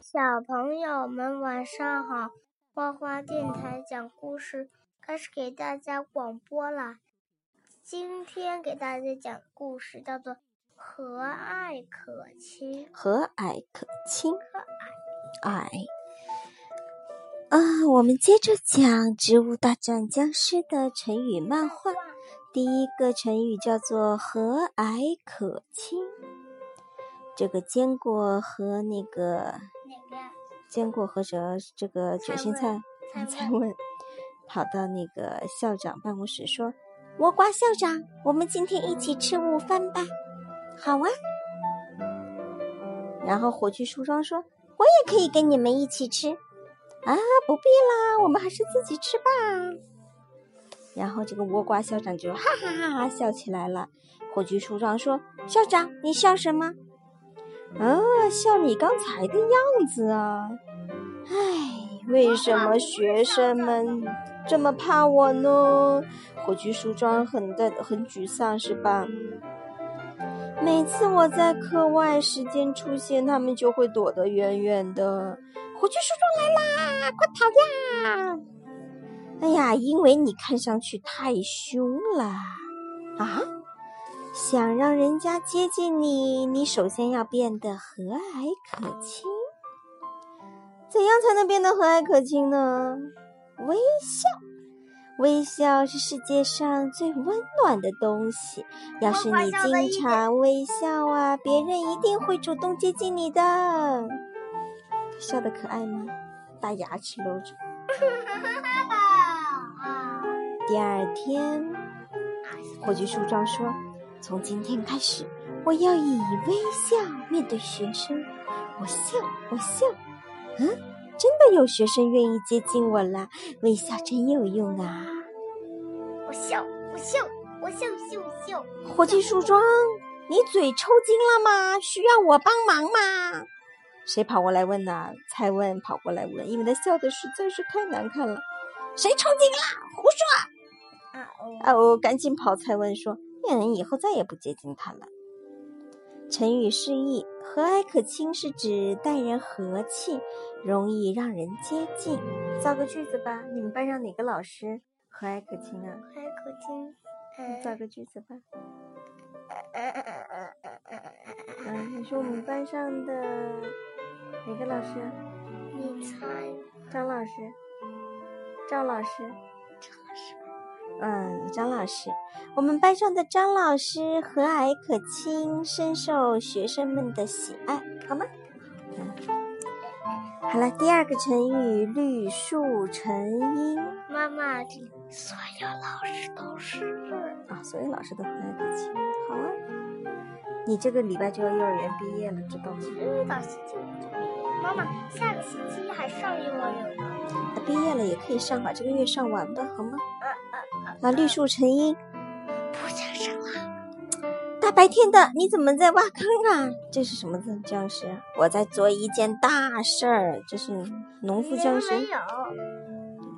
小朋友们晚上好，花花电台讲故事开始给大家广播啦。今天给大家讲故事叫做《和蔼可亲》。和蔼可亲，和蔼蔼啊！我们接着讲《植物大战僵尸》的成语漫画。第一个成语叫做“和蔼可亲”。这个坚果和那个？坚果和着这个卷心菜蔡蔡问跑到那个校长办公室说：“倭瓜校长，我们今天一起吃午饭吧。”好啊。然后火炬树桩说：“我也可以跟你们一起吃。”啊，不必啦，我们还是自己吃吧。然后这个倭瓜校长就哈哈哈哈笑起来了。火炬树桩说：“校长，你笑什么？”啊，像你刚才的样子啊！唉，为什么学生们这么怕我呢？火炬树桩很的很沮丧，是吧？每次我在课外时间出现，他们就会躲得远远的。火炬树桩来啦，快跑呀！哎呀，因为你看上去太凶了啊！想让人家接近你，你首先要变得和蔼可亲。怎样才能变得和蔼可亲呢？微笑，微笑是世界上最温暖的东西。要是你经常微笑啊，别人一定会主动接近你的。笑得可爱吗？大牙齿露着。第二天，火炬树桩说。从今天开始，我要以微笑面对学生。我笑，我笑。嗯，真的有学生愿意接近我了。微笑真有用啊！我笑，我笑，我笑笑笑。火炬树桩，你嘴抽筋了吗？需要我帮忙吗？谁跑过来问呢？蔡问跑过来问，因为他笑的实在是太难看了。谁抽筋了？胡说！啊哦！啊哦！赶紧跑！蔡问说。骗人以后再也不接近他了。成语释义：和蔼可亲是指待人和气，容易让人接近。造个句子吧，你们班上哪个老师和蔼可亲啊？和蔼可亲。你造个句子吧。嗯，你说我们班上的哪个老师？你猜。张老师。赵老师。嗯，张老师，我们班上的张老师和蔼可亲，深受学生们的喜爱，好吗？嗯，好了，第二个成语“绿树成荫”。妈妈，所有老师都是啊，所有老师都和蔼可亲，好啊。你这个礼拜就要幼儿园毕业了，知道吗？知道，星期五就毕业。妈妈，下个星期还上幼儿园吗？毕业了也可以上，把这个月上完吧，好吗？啊啊！绿树成荫，不想上了。大白天的，你怎么在挖坑啊？这是什么字？僵尸？我在做一件大事儿。这是农夫僵尸？没有，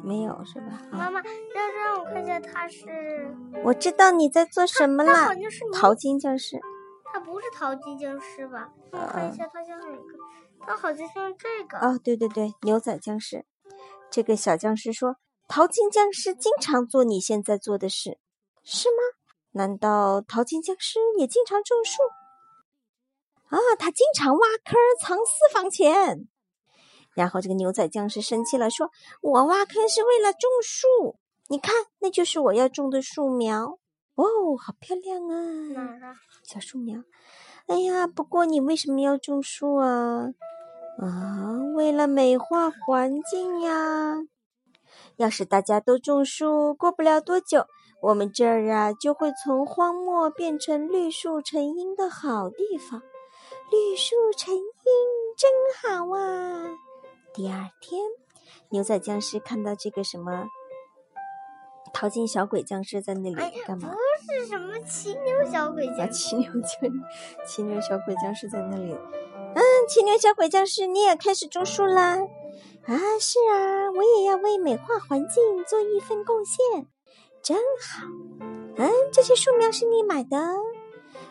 没有是吧？妈妈，要让我看一下，他是。我知道你在做什么了。淘金僵尸。他不是淘金僵尸吧？我看一下，他像哪个？他好像像这个。哦，对对对，牛仔僵尸。这个小僵尸说。淘金僵尸经常做你现在做的事，是吗？难道淘金僵尸也经常种树？啊，他经常挖坑藏私房钱。然后这个牛仔僵尸生气了，说：“我挖坑是为了种树，你看，那就是我要种的树苗。哦，好漂亮啊！哪儿啊？小树苗。哎呀，不过你为什么要种树啊？啊，为了美化环境呀。”要是大家都种树，过不了多久，我们这儿啊就会从荒漠变成绿树成荫的好地方。绿树成荫真好啊！第二天，牛仔僵尸看到这个什么淘金小鬼僵尸在那里干嘛？不是什么骑牛小鬼僵尸，骑牛僵骑牛小鬼僵尸在那里。嗯，骑牛小鬼僵尸，你也开始种树啦？啊，是啊，我也要为美化环境做一份贡献，真好。嗯，这些树苗是你买的？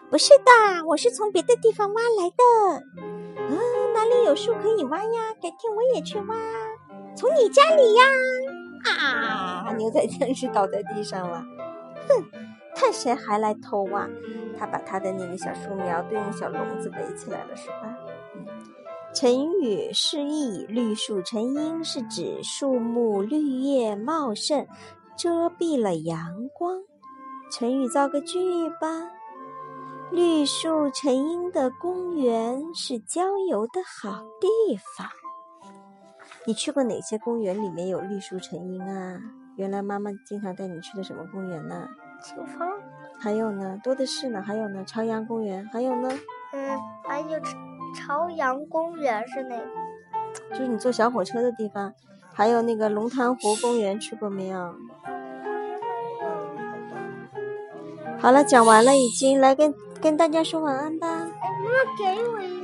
不是的，我是从别的地方挖来的。嗯，哪里有有树可以挖呀，改天我也去挖。从你家里呀！啊，牛仔僵尸倒在地上了。哼，看谁还来偷挖！他把他的那个小树苗都用小笼子围起来了，是吧？成语释义“绿树成荫”是指树木绿叶茂盛，遮蔽了阳光。成语造个句吧。绿树成荫的公园是郊游的好地方。你去过哪些公园里面有绿树成荫啊？原来妈妈经常带你去的什么公园呢？秋风。还有呢？多的是呢。还有呢？朝阳公园。还有呢？嗯，还有朝阳公园是哪个？就是你坐小火车的地方。还有那个龙潭湖公园去过没有？好了，讲完了，已经来跟跟大家说晚安吧。哎，妈妈给我一下。